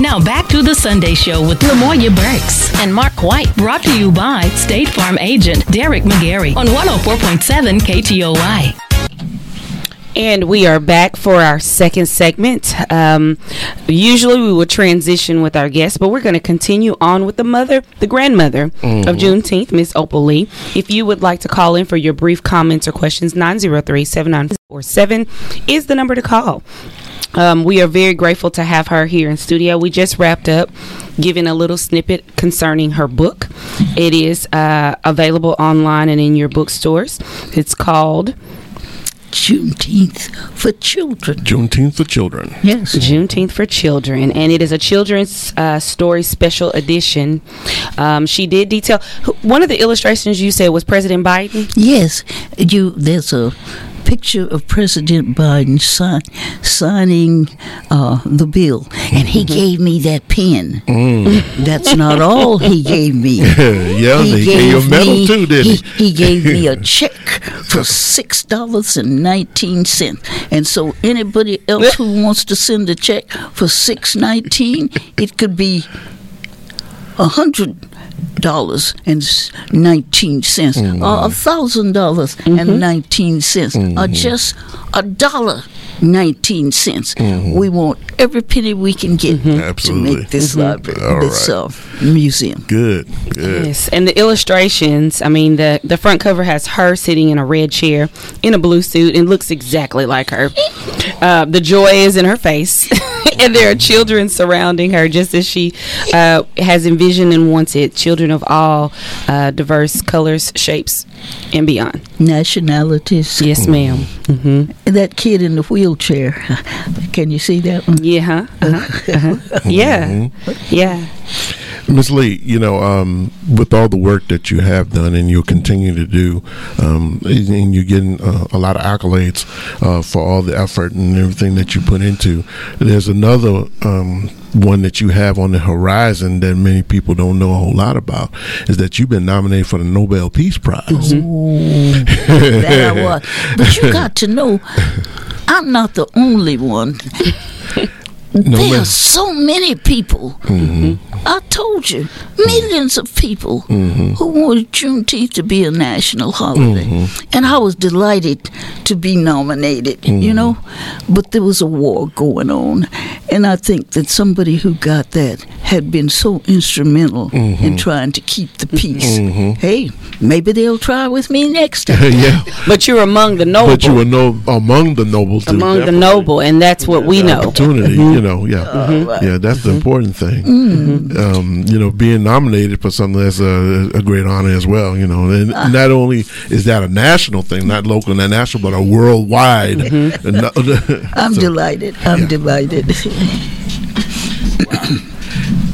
Now back to the Sunday Show with Lamoya Burks and Mark White. Brought to you by State Farm agent Derek McGarry on 104.7 KTOY. And we are back for our second segment. Um, usually we would transition with our guests, but we're going to continue on with the mother, the grandmother Mm-hmm. of Juneteenth, Miss Opal Lee. If you would like to call in for your brief comments or questions, 903 797 is the number to call. Um, we are very grateful to have her here in studio. We just wrapped up giving a little snippet concerning her book. It is uh, available online and in your bookstores. It's called Juneteenth for children. Juneteenth for children. Yes. Juneteenth for Children, and it is a children's uh, story special edition. Um, she did detail one of the illustrations you said was President Biden. Yes. You there's a picture of President Biden sign, signing uh, the bill, and he gave me that pen. That's not all he gave me. yeah, he gave you a medal me- too, didn't he? he? He gave me a check for six dollars and nineteen cents. And so anybody else who wants to send a check for six nineteen, it could be a hundred dollars and nineteen cents, mm. or a thousand dollars and mm-hmm. nineteen cents, or mm-hmm. just a dollar nineteen cents. Mm-hmm. We want every penny we can get to Absolutely. make this library, All this right. uh, museum. Good, good. Yes, and the illustrations. I mean, the the front cover has her sitting in a red chair in a blue suit and looks exactly like her. Uh, the joy is in her face, and there are children surrounding her, just as she uh, has envisioned and wanted. Children of all uh, diverse colors, shapes, and beyond. Nationalities. Yes, ma'am. Mm-hmm. That kid in the wheelchair. Can you see that one? Yeah. Huh? Uh-huh. Uh-huh. Yeah. Yeah. Miss Lee, you know, um, with all the work that you have done and you'll continue to do, um, and you're getting uh, a lot of accolades uh, for all the effort and everything that you put into, there's another um, one that you have on the horizon that many people don't know a whole lot about is that you've been nominated for the Nobel Peace Prize. that I was. But you got to know, I'm not the only one. No, there are so many people. Mm-hmm. I told you, millions of people mm-hmm. who wanted Juneteenth to be a national holiday, mm-hmm. and I was delighted to be nominated. You know, but there was a war going on, and I think that somebody who got that had been so instrumental in mm-hmm. trying to keep the mm-hmm. peace. Mm-hmm. Hey, maybe they'll try with me next time. yeah, But you're among the noble. but you were no among the nobles. too, among the noble, and that's what we know. opportunity. You know, yeah, uh, yeah. That's the important thing. Um, you know, being nominated for something that's a, a great honor as well. You know, and uh. not only is that a national thing, not local, not national, but a worldwide. And not- I'm so- delighted. I'm delighted.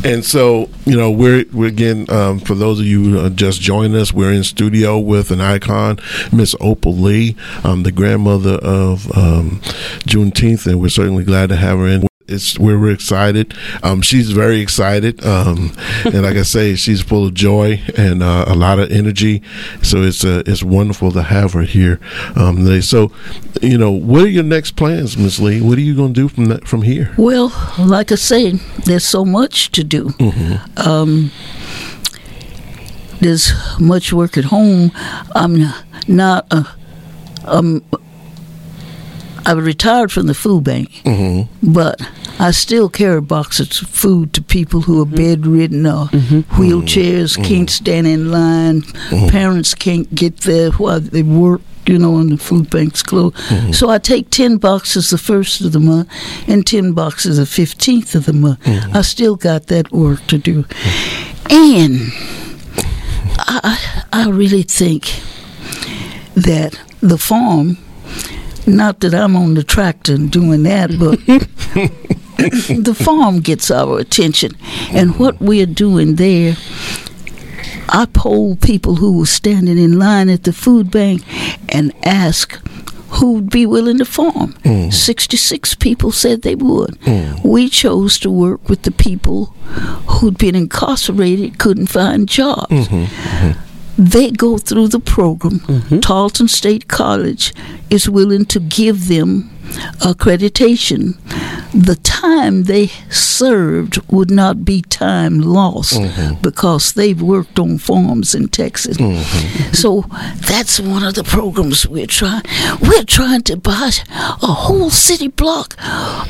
And so, you know, we're, we're again, um, for those of you who just joining us, we're in studio with an icon, Miss Opal Lee, um, the grandmother of um, Juneteenth, and we're certainly glad to have her in. It's we're, we're excited. Um, she's very excited, um, and like I say, she's full of joy and uh, a lot of energy. So it's uh, it's wonderful to have her here um, today. So, you know, what are your next plans, Miss Lee? What are you going to do from that, from here? Well, like I say, there's so much to do. Um, there's much work at home. I'm not. Uh, um, I retired from the food bank, mm-hmm. but I still carry boxes of food to people who are mm-hmm. bedridden or mm-hmm. wheelchairs, can't stand in line. Parents can't get there while they work. You know, and the food bank's closed. So I take 10 boxes the first of the month and 10 boxes the 15th of the month. I still got that work to do. And I, I really think that the farm, not that I'm on the tractor and doing that, but the farm gets our attention. And what we're doing there, I polled people who were standing in line at the food bank and asked who'd be willing to farm. Mm. 66 people said they would. Mm. We chose to work with the people who'd been incarcerated, couldn't find jobs. Mm-hmm. Mm-hmm. They go through the program. Mm-hmm. Tarleton State College is willing to give them accreditation, the time they served would not be time lost mm-hmm. because they've worked on farms in Texas. Mm-hmm. So that's one of the programs we're trying. We're trying to buy a whole city block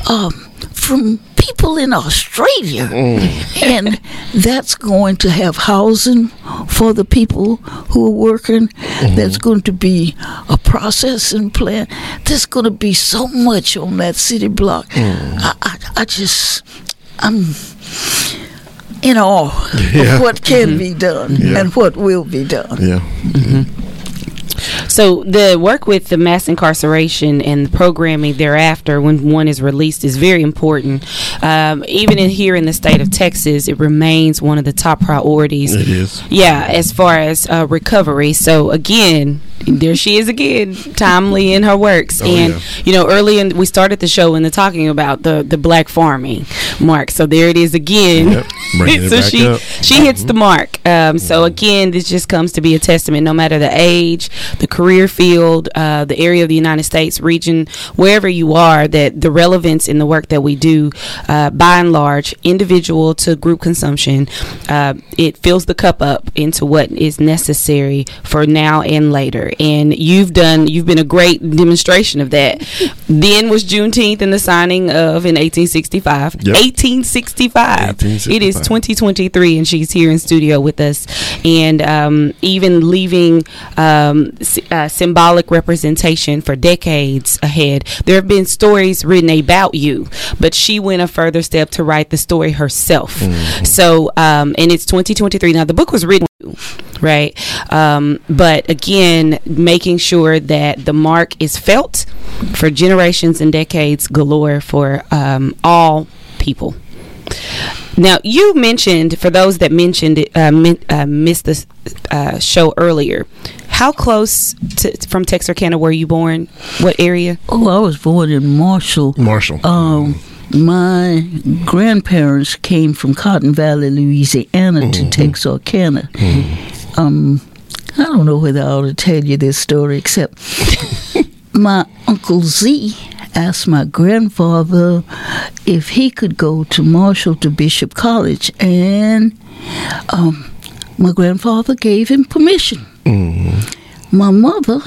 um, from people in Australia, mm. and that's going to have housing for the people who are working. Mm-hmm. There's going to be a processing plant. There's going to be so much on that city block. Mm. I, I, I just, I'm in awe Yeah. of what can mm-hmm. be done Yeah. and what will be done. Yeah. Mm-hmm. So the work with the mass incarceration and the programming thereafter, when one is released, is very important. Um, even in here in the state of Texas, it remains one of the top priorities. It is. Yeah, as far as uh, recovery. So again, there she is again, timely in her works. Oh, and yeah. you know, early in we started the show in the talking about the the black farming mark. So there it is again. Yep, so she up. she hits the mark. Um, so again, this just comes to be a testament. No matter the age, the career field, uh, the area of the United States, region, wherever you are, that the relevance in the work that we do, uh, by and large, individual to group consumption, uh, it fills the cup up into what is necessary for now and later. And you've done, you've been a great demonstration of that. then was Juneteenth and the signing of in 1865. Yep. 1865. It is 1865. 2023 and she's here in studio with us and um, even leaving um, uh, symbolic representation for decades ahead there have been stories written about you but she went a further step to write the story herself so um, and it's 2023 now the book was written right um, but again making sure that the mark is felt for generations and decades galore for um, all people now, you mentioned, for those that mentioned it, uh, min- uh, missed the uh, show earlier, how close to, from Texarkana were you born? What area? Oh, I was born in Marshall. Marshall. Um, my grandparents came from Cotton Valley, Louisiana, to Texarkana. Um, I don't know whether I ought to tell you this story, except my uncle Z asked my grandfather if he could go to Marshall to Bishop College, and um, my grandfather gave him permission. My mother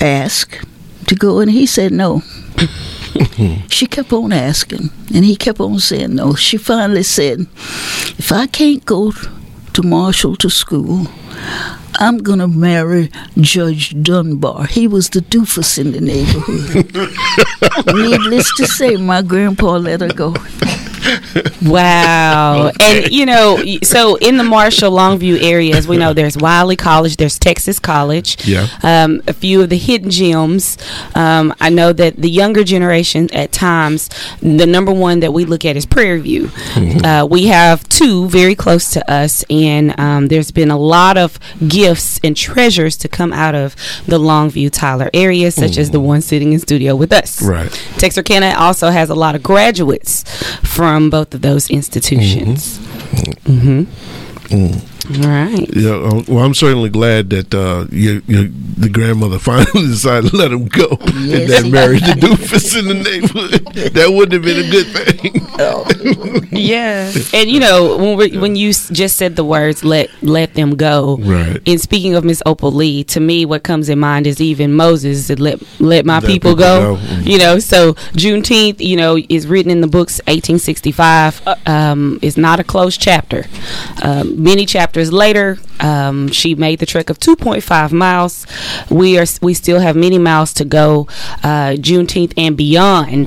asked to go, and he said no. she kept on asking, and he kept on saying no. She finally said, If I can't go to Marshall to school, I'm going to marry Judge Dunbar. He was the doofus in the neighborhood. Needless to say, my grandpa let her go. Wow. And, you know, so in the Marshall Longview area, as we know, there's Wiley College, there's Texas College, Yeah. um, a few of the hidden gems. Um, I know that the younger generation, at times, the number one that we look at is Prairie View. Uh, we have two very close to us, and um, there's been a lot of gifts and treasures to come out of the Longview Tyler area, such as the one sitting in studio with us. Right. Texarkana also has a lot of graduates from both of those mm-hmm. institutions. Mm-hmm. mm-hmm. Mm. All right. Yeah, uh, well, I'm certainly glad that uh, your, your, the grandmother finally decided to let him go and Yes. that married the doofus in the neighborhood. That wouldn't have been a good thing. Yeah, and you know when we when you just said the words "let let them go," Right. And speaking of Miss Opal Lee, to me, what comes in mind is even Moses said, "Let let my Let people, people go." go. You know, so Juneteenth, you know, is written in the books 1865. uh, Um, is not a closed chapter. Um, many chapters later, um, she made the trek of 2.5 miles. We are we still have many miles to go. Uh, Juneteenth and beyond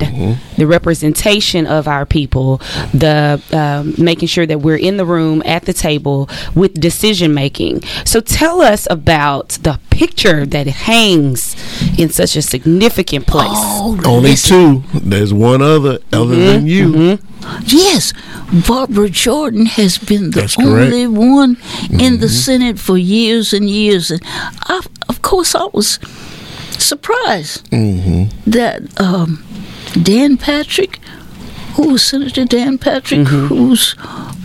the representation of our people, the um, making sure that we're in the room at the table with decision making. So tell us about the picture that hangs in such a significant place. Oh, Only two. There's one other other than you. Yes, Barbara Jordan has been the That's correct. Mm-hmm. only one in the Senate for years and years, and I, of course I was surprised Mm-hmm. that um, Dan Patrick, who was Senator Dan Patrick, Mm-hmm. who's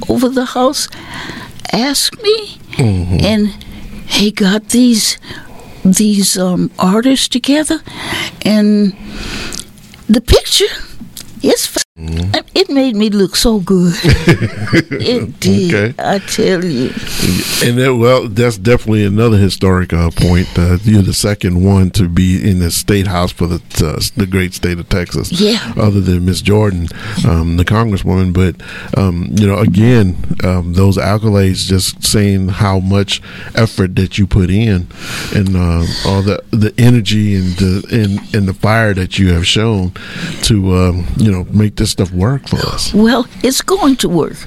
over the House, asked me, Mm-hmm. and he got these these um, artists together, and the picture it's mm-hmm. It made me look so good. it did. Okay. I tell you. And that, well, that's definitely another historic uh, point. Uh, you're the second one to be in the state house for the uh, the great state of Texas. Yeah. Other than Miss Jordan, um, the congresswoman, but um, you know, again, um, those accolades just saying how much effort that you put in, and uh, all the the energy and the and, and the fire that you have shown to um, you you know make this stuff work for us? Well, it's going to work.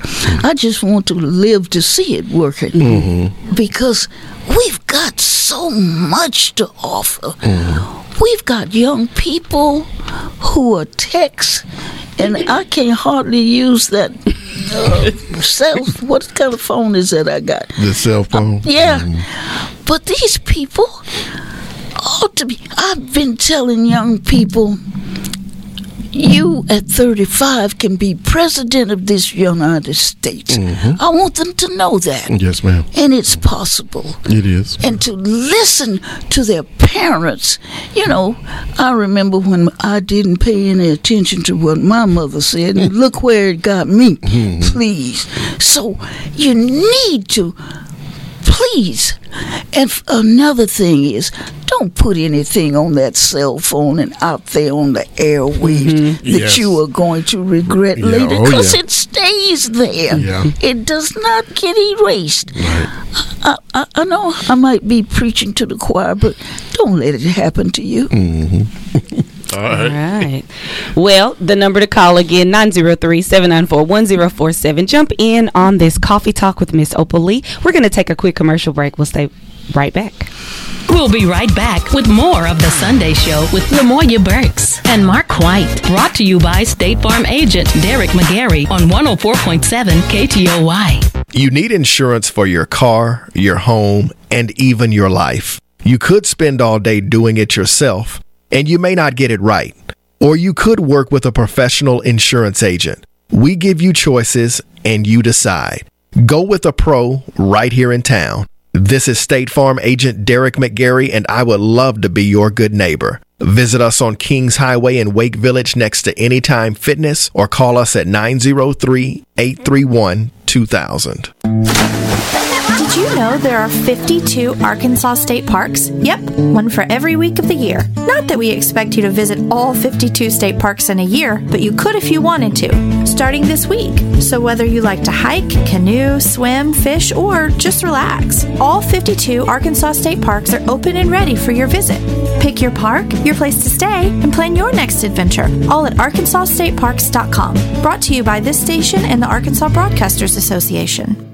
I just want to live to see it working mm-hmm. because we've got so much to offer. Mm-hmm. We've got young people who are techs, and I can hardly use that uh, cell. What kind of phone is that I got? The cell phone. Uh, yeah, mm-hmm. but these people ought to be. I've been telling young people you at 35 can be president of this United States. Mm-hmm. I want them to know that. Yes, ma'am. And it's possible. It is. And to listen to their parents. You know, I remember when I didn't pay any attention to what my mother said, and look where it got me. Mm-hmm. Please. So you need to please. And another thing is, don't put anything on that cell phone and out there on the airwaves mm-hmm. that yes. you are going to regret yeah. later because oh, yeah. it stays there. Yeah. It does not get erased. Right. I, I, I, know I might be preaching to the choir, but don't let it happen to you. Mm-hmm. All right. All right. Well, the number to call again, 903-794-1047. Jump in on this coffee talk with Miss Opal Lee. We're going to take a quick commercial break. We'll stay right back. We'll be right back with more of The Sunday Show with Lamoya Burks and Mark White. Brought to you by State Farm agent Derek McGarry on 104.7 KTOY. You need insurance for your car, your home, and even your life. You could spend all day doing it yourself and you may not get it right. Or you could work with a professional insurance agent. We give you choices and you decide. Go with a pro right here in town. This is State Farm agent Derek McGarry, and I would love to be your good neighbor. Visit us on Kings Highway in Wake Village next to Anytime Fitness or call us at 903 831 2000. Did you know there are 52 Arkansas state parks? Yep, one for every week of the year. Not that we expect you to visit all 52 state parks in a year, but you could if you wanted to, starting this week. So whether you like to hike, canoe, swim, fish, or just relax, all 52 Arkansas state parks are open and ready for your visit. Pick your park, your place to stay, and plan your next adventure, all at arkansasstateparks.com. Brought to you by this station and the Arkansas Broadcasters Association.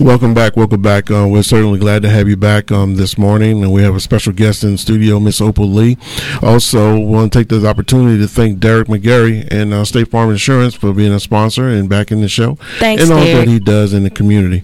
Welcome back. Welcome back. Uh, we're certainly glad to have you back um, this morning. And we have a special guest in the studio, Miss Opal Lee. Also, want to take this opportunity to thank Derek McGarry and uh, State Farm Insurance for being a sponsor and back in the show. Thanks, And all Derek. that he does in the community.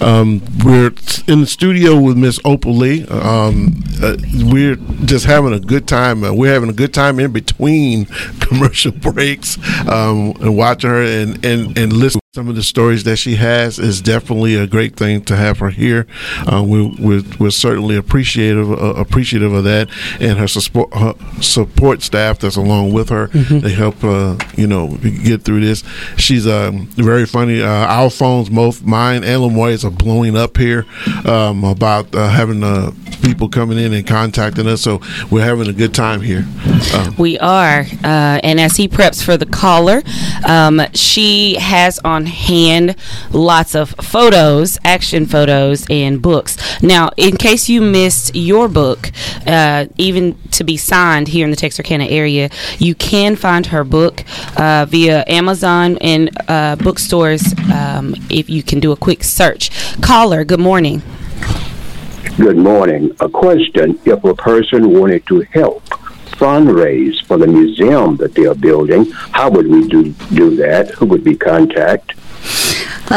Um, we're in the studio with Miss Opal Lee. Um, uh, we're just having a good time. Uh, we're having a good time in between commercial breaks um, and watching her and, and, and listening some of the stories that she has is definitely a great thing to have her here. Uh, we, we're, we're, certainly appreciative uh, appreciative of that, and her support her support staff that's along with her. Mm-hmm. They help uh, you know get through this. She's um, very funny. Uh, our phones, both mine and Lamoya's, are blowing up here um, about uh, having uh, people coming in and contacting us. So we're having a good time here. Um, we are, and as he preps for the caller, um, she has on on hand lots of photos, action photos, and books. Now, in case you missed your book, uh, even to be signed here in the Texarkana area, you can find her book uh, via Amazon and uh, bookstores um, if you can do a quick search. Caller, good morning. Good morning. A question if a person wanted to help fundraise for the museum that they are building, how would we do do that? Who would be contact?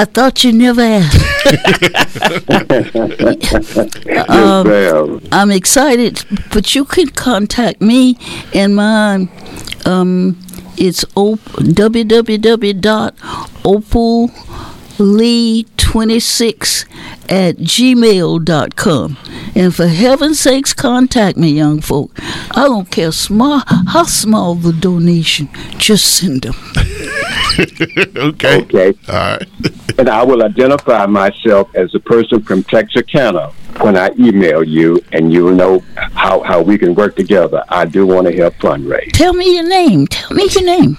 I thought you never asked. um, I'm excited, but you can contact me and my um, It's op- www.opallee26 at gmail.com. And for heaven's sakes, contact me, young folk. I don't care small how small the donation, just send them. okay. Okay. All right. And I will identify myself as a person from Texarkana when I email you, and you'll know how, how we can work together. I do want to help fundraise. Tell me your name. Tell me your name.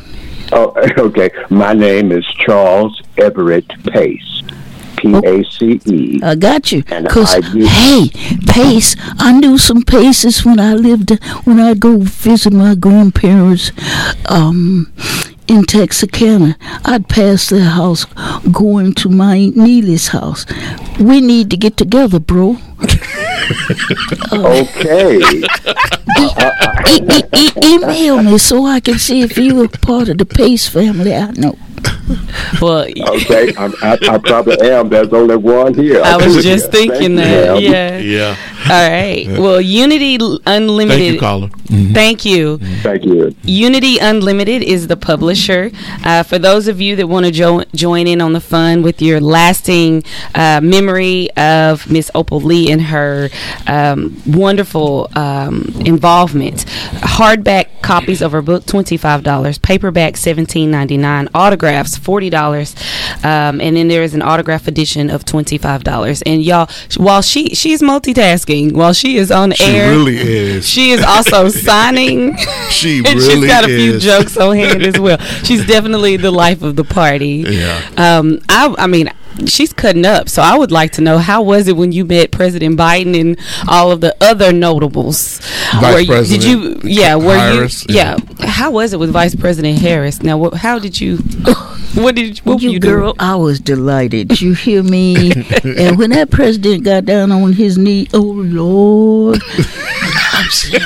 Oh, okay. My name is Charles Everett Pace. P A C E. I got you. Cause I hey, Pace, I knew some Paces when I lived when I go visit my grandparents, um, in Texarkana. I'd pass their house going to my Neely's house. We need to get together, bro. Okay. E- e- e- email me so I can see if you are part of the Pace family. I know. Well, Okay. I, I, I probably am. There's only one here. I was just Thank thinking you, that. ma'am. Yeah. Yeah. All right. Well, Unity Unlimited. Thank you, caller. Mm-hmm. Thank you. Thank you. Unity Unlimited is the publisher. Uh, for those of you that want to jo- join in on the fun with your lasting uh, memory of Miss Opal Lee and her um, wonderful um, involvement, hardback copies of her book twenty five dollars, paperback seventeen ninety nine, autographs forty dollars, um, and then there is an autograph edition of twenty five dollars. And y'all, while she she's multitasking, while she is on She air, really is. she is also signing. She and really she's got a few is. jokes on hand as well. She's definitely the life of the party. Yeah. Um, I, I mean, she's cutting up. So I would like to know how was it when you met President Biden and all of the other notables? Vice Were you- President Did you? Yeah. Were Harris, you? Yeah. How was it with Vice President Harris? Now, what, how did you? What did what you were you girl, doing? I was delighted. You hear me? and when that president got down on his knee, oh Lord, I'm saying,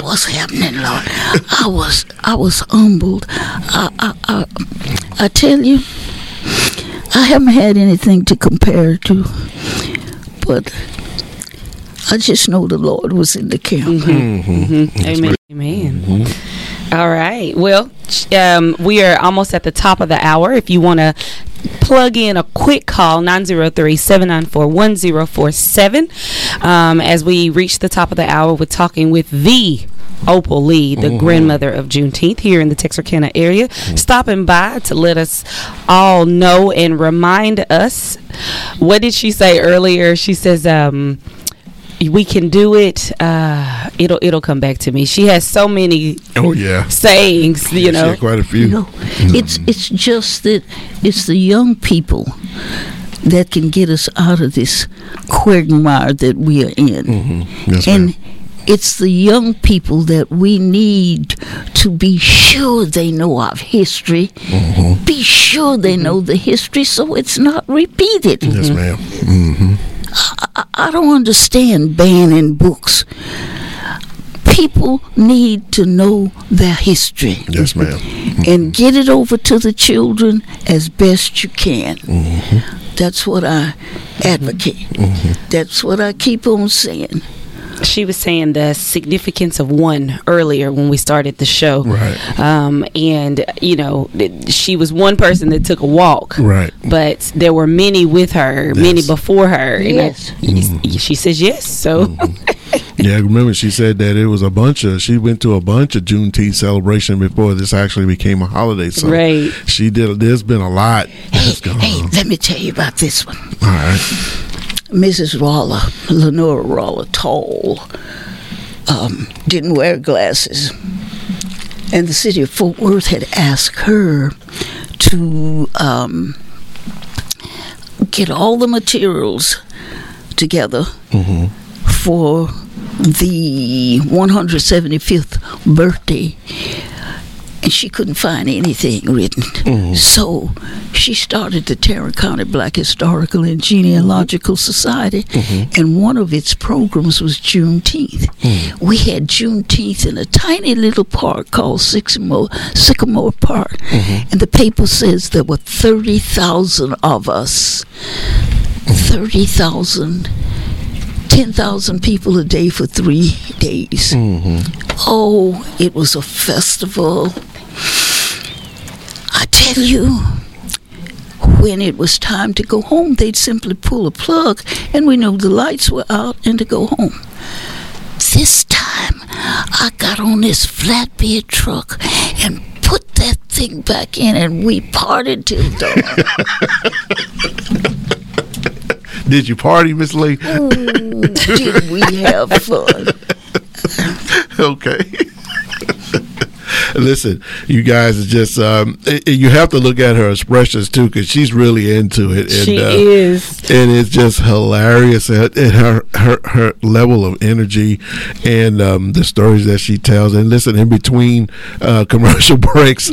what's happening, Lord? I was, I was humbled. I, I, I, I tell you, I haven't had anything to compare to, but I just know the Lord was in the camp. Mm-hmm. Mm-hmm. Mm-hmm. Amen. Amen. All right. Well, um, we are almost at the top of the hour. If you want to plug in a quick call, 903 794 1047, um, as we reach the top of the hour with talking with the Opal Lee, the grandmother of Juneteenth here in the Texarkana area, stopping by to let us all know and remind us. What did she say earlier? She says, um, we can do it. Uh, it'll it'll come back to me. She has so many Oh yeah. sayings, you She know. had quite a few. No, it's it's just that it's the young people that can get us out of this quagmire that we are in, Yes, and ma'am. it's the young people that we need to be sure they know our history, be sure they know the history, so it's not repeated. Yes, ma'am. Mm-hmm. I, I don't understand banning books. People need to know their history Yes, ma'am. Mm-hmm. and get it over to the children as best you can. Mm-hmm. That's what I advocate. Mm-hmm. That's what I keep on saying. She was saying the significance of one earlier when we started the show. Right. Um, and, you know, she was one person that took a walk. Right. But there were many with her, many before her. and I- Yes. y- she says yes. So, Yeah, remember she said that it was a bunch of. She went to a bunch of Juneteenth celebration before this actually became a holiday. So Right. she did. There's been a lot that's Hey, on. let me tell you about this one. All right. Mrs. Rolla, Lenora Rolla, tall, um, didn't wear glasses. And the city of Fort Worth had asked her to um, get all the materials together for the 175th birthday. And she couldn't find anything written. Mm. So she started the Tarrant County Black Historical and Genealogical Society, mm-hmm. and one of its programs was Juneteenth. Mm. We had Juneteenth in a tiny little park called Sycamore, Sycamore Park, mm-hmm. and the paper says there were 30,000 of us. 30,000 10,000 people a day for three days. Mm-hmm. Oh, it was a festival. I tell you, when it was time to go home, they'd simply pull a plug and we knew the lights were out and to go home. This time, I got on this flatbed truck and put that thing back in and we partied till dawn. Did you party, Miss Lee? Did we have fun? okay. Listen, you guys are just um, eh, you have to look at her expressions too because she's really into it. And, She uh, is. and it's just hilarious at, at her, her her level of energy and um, the stories that she tells. And listen, in between uh, commercial breaks.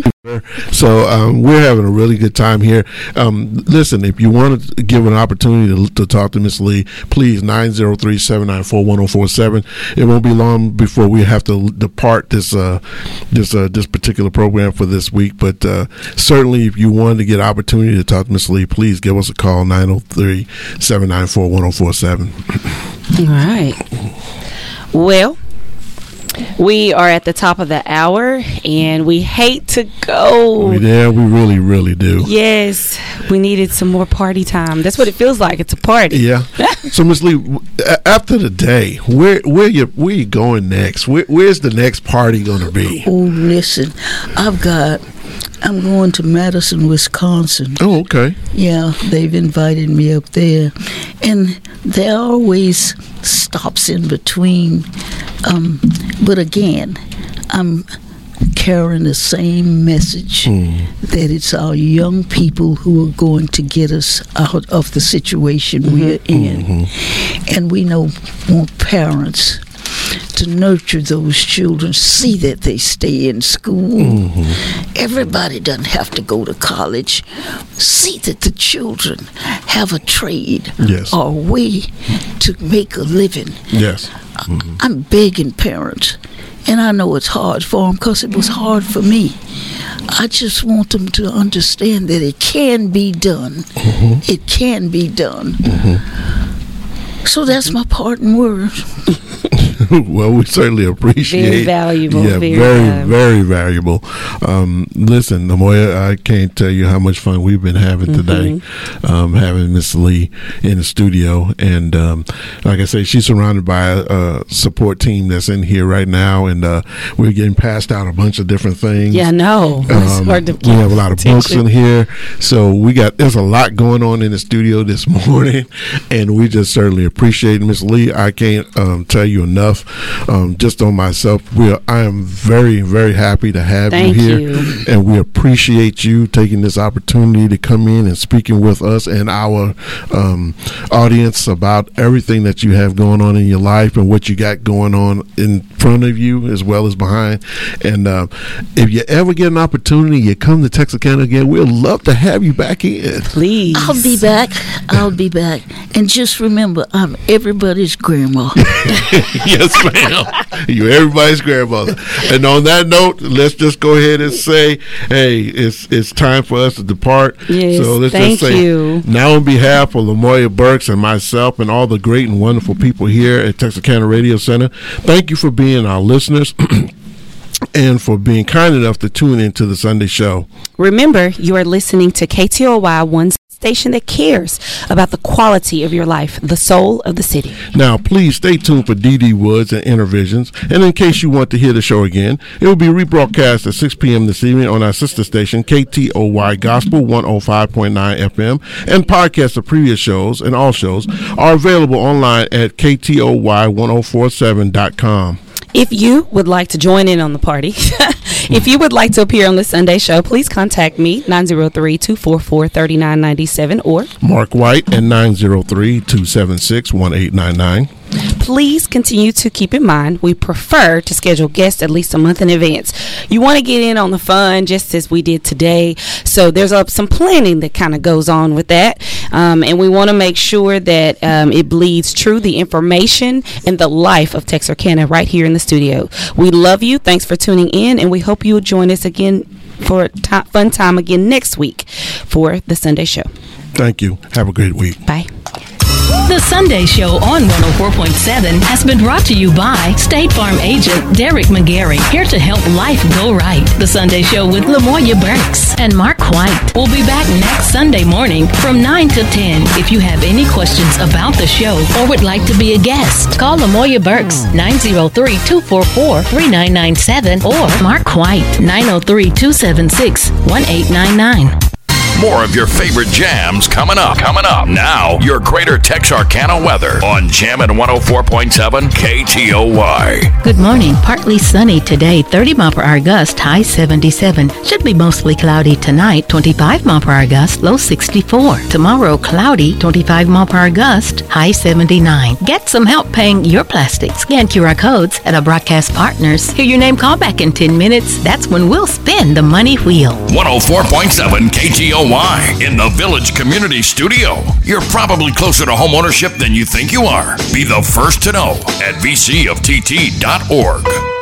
So um, we're having a really good time here. Um, listen, if you want to give an opportunity to, to talk to Miss Lee, please 903-794-1047. It won't be long before we have to depart this uh, this uh, this particular program for this week. But uh, certainly, if you want to get opportunity to talk to Miss Lee, please give us a call 903-794-1047. All right. Well, we are at the top of the hour and we hate to go. Yeah, we really, really do. Yes, we needed some more party time. That's what it feels like. It's a party. Yeah. so, Miss Lee, after the day, where where you where you going next? Where, where's the next party going to be? Oh, listen, I've got. I'm going to Madison, Wisconsin. Oh, okay. Yeah, they've invited me up there, and there are always stops in between. Um, but again, I'm carrying the same message hmm. that it's our young people who are going to get us out of the situation we're mm-hmm. in, mm-hmm. and we know want parents to nurture those children, see that they stay in school. Mm-hmm. Everybody doesn't have to go to college. See that the children have a trade Yes. or a way to make a living. Yes. Mm-hmm. I'm begging parents, and I know it's hard for them because it was hard for me. I just want them to understand that it can be done. Mm-hmm. It can be done. So that's my parting word. well, we certainly appreciate. Very valuable, Yeah, very very, valuable. very valuable. Um, listen, Lamoya, I can't tell you how much fun we've been having today, Mm-hmm. um, having Miss Lee in the studio, and um, like I say, she's surrounded by a, a support team that's in here right now, and uh, we're getting passed out a bunch of different things. Yeah, no, Um, we have a lot of books in here, so we got there's a lot going on in the studio this morning, and we just certainly appreciate. Miss Lee. I can't um, tell you enough. Um, just on myself, we are, I am very very happy to have Thank you here, you. and we appreciate you taking this opportunity to come in and speaking with us and our um, audience about everything that you have going on in your life and what you got going on in front of you as well as behind. And uh, if you ever get an opportunity, you come to Texarkana again, we'd love to have you back in. Please. I'll be back. I'll be back. And just remember, I'm everybody's grandma. yes, ma'am. You everybody's grandmother. And on that note, let's just go ahead and say, hey, it's it's time for us to depart. Yes, so let's thank just say you. now on behalf of Lamoya Burks and myself and all the great and wonderful people here at Texarkana Radio Center, thank you for being our listeners. And for being kind enough to tune into the Sunday show. Remember, you are listening to KTOY, one station that cares about the quality of your life, the soul of the city. Now, please stay tuned for DD Woods and Intervisions. And in case you want to hear the show again, it will be rebroadcast at 6 p.m. this evening on our sister station, KTOY Gospel 105.9 FM. And podcasts of previous shows and all shows are available online at KTOY1047.com. If you would like to join in on the party, if you would like to appear on the Sunday show, please contact me 903-244-3997 or Mark White at 903 276 1899. Please continue to keep in mind we prefer to schedule guests at least a month in advance. You want to get in on the fun just as we did today. So there's uh, some planning that kind of goes on with that. Um, and we want to make sure that um, it bleeds true the information and the life of Texarkana right here in the studio. We love you. Thanks for tuning in, and we hope you will join us again for a ti fun time again next week for the Sunday show. Thank you. Have a great week. Bye. The Sunday Show on 104.7 has been brought to you by State Farm agent Derek McGarry, here to help life go right. The Sunday Show with Lamoya Burks and Mark White. We'll be back next Sunday morning from 9 to 10. If you have any questions about the show or would like to be a guest, call Lamoya Burks 903-244-3997 or Mark White 903-276-1899. More of your favorite jams coming up. Coming up. Now, your greater Texarkana weather on Jammin' 104.7 KTOY. Good morning. Partly sunny today, 30 mile per hour gust, high 77. Should be mostly cloudy tonight, 25 mile per hour gust, low 64. Tomorrow, cloudy, 25 mile per hour gust, high 79. Get some help paying your plastic. Scan QR codes at our broadcast partners. Hear your name call back in 10 minutes. That's when we'll spin the money wheel. 104.7 KTOY in the Village Community Studio. You're probably closer to homeownership than you think you are. Be the first to know at vcoftt.org.